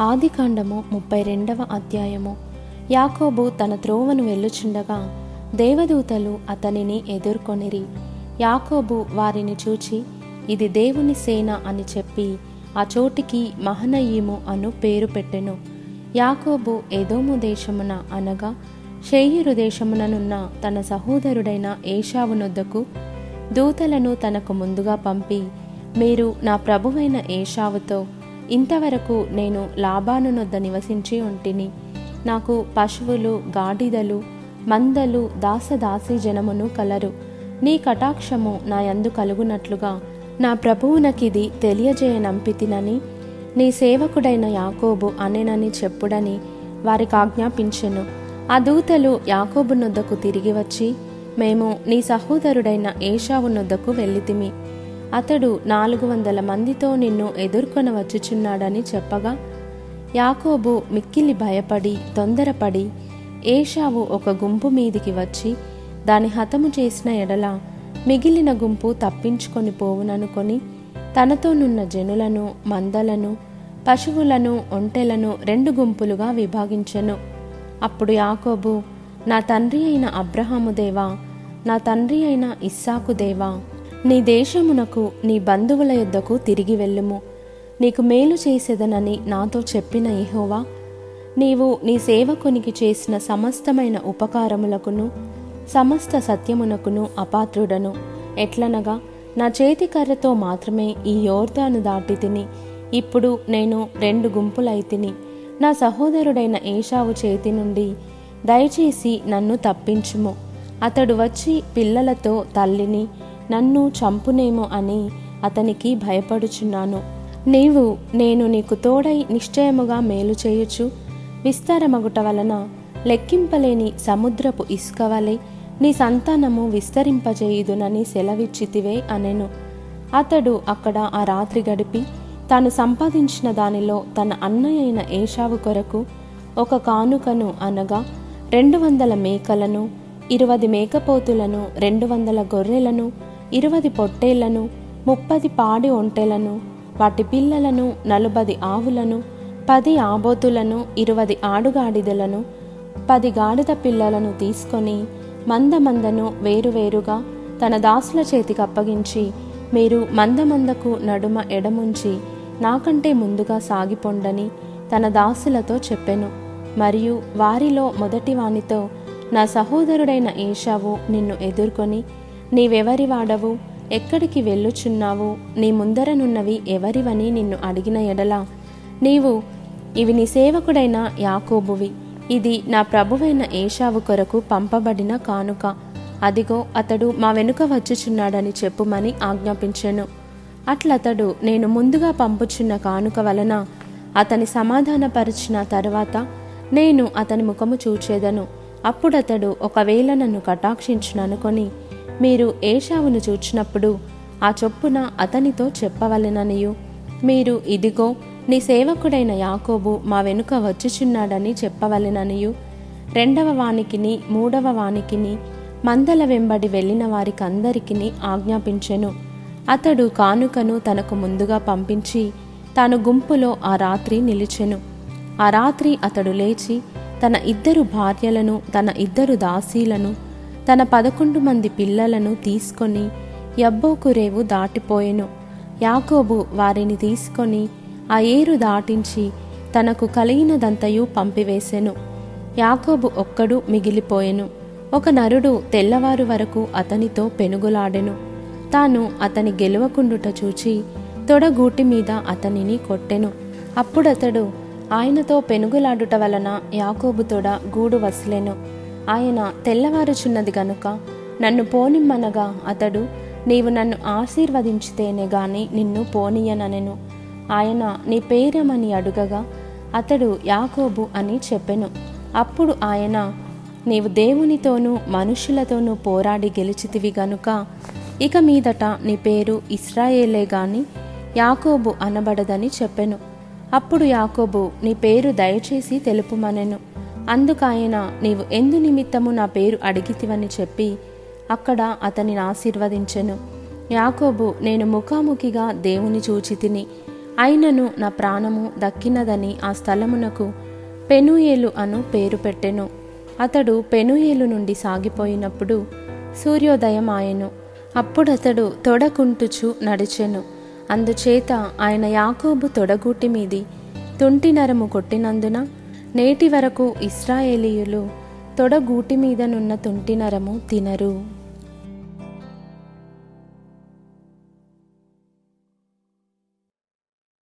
ఆదికాండము ముప్పై రెండవ అధ్యాయము. యాకోబు తన త్రోవను వెళ్ళుచుండగా దేవదూతలు అతనిని ఎదుర్కొనిరి. యాకోబు వారిని చూచి ఇది దేవుని సేన అని చెప్పి ఆ చోటికి మహనయీము అను పేరు పెట్టెను. యాకోబు ఎదోము దేశమున అనగా షేయురు దేశముననున్న తన సహోదరుడైన ఏషావునొద్దకు దూతలను తనకు ముందుగా పంపి మీరు నా ప్రభువైన ఏషావుతో ఇంతవరకు నేను లాబానునొద్ద నివసించి ఉంటిని. నాకు పశువులు గాడిదలు మందలు దాసదాసి జనమును కలరు. నీ కటాక్షము నా యందు కలుగునట్లుగా. నా ప్రభువునకిది తెలియజేయనంపితినని నీ సేవకుడైన యాకోబు అనేనని చెప్పుడని వారికి ఆజ్ఞాపించెను. ఆ దూతలు యాకోబు నొద్దకు తిరిగి వచ్చి మేము నీ సహోదరుడైన ఏషావు నొద్దకు వెళ్ళితిమి. అతడు నాలుగు వందల మందితో నిన్ను ఎదుర్కొన వచ్చుచున్నాడని చెప్పగా యాకోబు మిక్కిలి భయపడి తొందరపడి ఏషావు ఒక గుంపు మీదికి వచ్చి దాని హతము చేసిన ఎడల మిగిలిన గుంపు తప్పించుకొని పోవుననుకొని తనతోనున్న జనులను మందలను పశువులను ఒంటెలను రెండు గుంపులుగా విభాగించెను. అప్పుడు యాకోబు నా తండ్రి అయిన అబ్రహాము దేవా నా తండ్రి అయిన ఇస్సాకు దేవా నీ దేశమునకు నీ బంధువుల యొద్దకు తిరిగి వెళ్ళుము. నీకు మేలు చేసేదనని నాతో చెప్పిన ఏహోవా నీవు నీ సేవకునికి చేసిన సమస్తమైన ఉపకారములకును సమస్త సత్యమునకును అపాత్రుడను. ఎట్లనగా నా చేతికర్రతో మాత్రమే ఈ యోర్దాను దాటి తిని ఇప్పుడు నేను రెండు గుంపులైతిని నా సహోదరుడైన ఏషావు చేతి నుండి దయచేసి నన్ను తప్పించుము. అతడు వచ్చి పిల్లలతో తల్లిని నన్ను చంపునేమో అని అతనికి భయపడుచున్నాను. నీవు నేను నీకు తోడై నిశ్చయముగా మేలు చేయుచు విస్తారమగుట వలన లెక్కింపలేని సముద్రపు ఇసుక వలె నీ సంతానము విస్తరింపజేయుదునని సెలవిచ్చితివే అనెను. అతడు అక్కడ ఆ రాత్రి గడిపి తాను సంపాదించిన దానిలో తన అన్నయ్య అయిన ఏషావు కొరకు ఒక కానుకను అనగా రెండు వందల మేకలను ఇరవది మేకపోతులను రెండు వందల గొర్రెలను ఇరువది పొట్టేళ్ళను ముప్పది పాడి ఒంటెలను వాటి పిల్లలను నలుబది ఆవులను పది ఆబోతులను ఇరువది ఆడుగాడిదలను పది గాడిద పిల్లలను తీసుకొని మందమందను వేరువేరుగా తన దాసుల చేతికి అప్పగించి మీరు మందమందకు నడుమ ఎడముంచి నాకంటే ముందుగా సాగిపోండని తన దాసులతో చెప్పెను. మరియు వారిలో మొదటి వానితో నా సహోదరుడైన ఏషావు నిన్ను ఎదుర్కొని నీవెవరి వాడవు? ఎక్కడికి వెళ్ళుచున్నావు? నీ ముందరనున్నవి ఎవరివని నిన్ను అడిగిన ఎడల. నీవు ఇవి నీ సేవకుడైన యాకోబువి. ఇది నా ప్రభువైన ఏషావు కొరకు పంపబడిన కానుక. అదిగో అతడు మా వెనుక వచ్చుచున్నాడని చెప్పుమని ఆజ్ఞాపించెను. అట్లతడు నేను ముందుగా పంపుచున్న కానుక వలన అతని సమాధానపరిచిన తరువాత నేను అతని ముఖము చూచేదను. అప్పుడతడు ఒకవేళ నన్ను కటాక్షించుననుకొని మీరు ఏషావును చూచినప్పుడు ఆ చొప్పున అతనితో చెప్పవలెననియు. మీరు ఇదిగో నీ సేవకుడైన యాకోబు మా వెనుక వచ్చుచున్నాడని చెప్పవలెననియు. రెండవ వానికిని మూడవ వానికిని మందల వెంబడి వెళ్ళిన వారికందరికిని ఆజ్ఞాపించెను. అతడు కానుకను తనకు ముందుగా పంపించి తాను గుంపులో ఆ రాత్రి నిలిచెను. ఆ రాత్రి అతడు లేచి తన ఇద్దరు భార్యలను తన ఇద్దరు దాసీలను తన పదకొండు మంది పిల్లలను తీసుకొని యబ్బోకు రేవు దాటిపోయెను. యాకోబు వారిని తీసుకొని ఆ ఏరు దాటించి తనకు కలిగినదంతయు పంపివేసెను. యాకోబు ఒక్కడు మిగిలిపోయెను. ఒక నరుడు తెల్లవారు వరకు అతనితో పెనుగులాడెను. తాను అతని గెలవకుండుట చూచి తొడగూటి మీద అతనిని కొట్టెను. అప్పుడతడు ఆయనతో పెనుగులాడుట వలన యాకోబు తొడ గూడు వసిలెను. ఆయన తెల్లవారుచున్నది గనుక నన్ను పోనిమ్మనగా అతడు నీవు నన్ను ఆశీర్వదించితేనే గాని నిన్ను పోనీయననెను. ఆయన నీ పేరేమని అడుగగా అతడు యాకోబు అని చెప్పెను. అప్పుడు ఆయన నీవు దేవునితోనూ మనుషులతోనూ పోరాడి గెలిచితివి గనుక ఇక మీదట నీ పేరు ఇస్రాయేలే గాని యాకోబు అనబడదని చెప్పెను. అప్పుడు యాకోబు నీ పేరు దయచేసి తెలుపుమనెను. అందుకాయన నీవు ఎందు నిమిత్తము నా పేరు అడిగితివని చెప్పి అక్కడ అతనిని ఆశీర్వదించెను. యాకోబు నేను ముఖాముఖిగా దేవుని చూచితిని. అయినను నా ప్రాణము దక్కినదని ఆ స్థలమునకు పెనుయేలు అను పేరు పెట్టెను. అతడు పెనుయేలు నుండి సాగిపోయినప్పుడు సూర్యోదయం ఆయను అప్పుడతడు తొడకుంటుచు నడిచెను. అందుచేత ఆయన యాకోబు తొడగూటి మీది తుంటి నరము కొట్టినందున నేటి వరకు ఇస్రాయేలీయులు తొడగూటి మీదనున్న తొంటి నరము తినరు.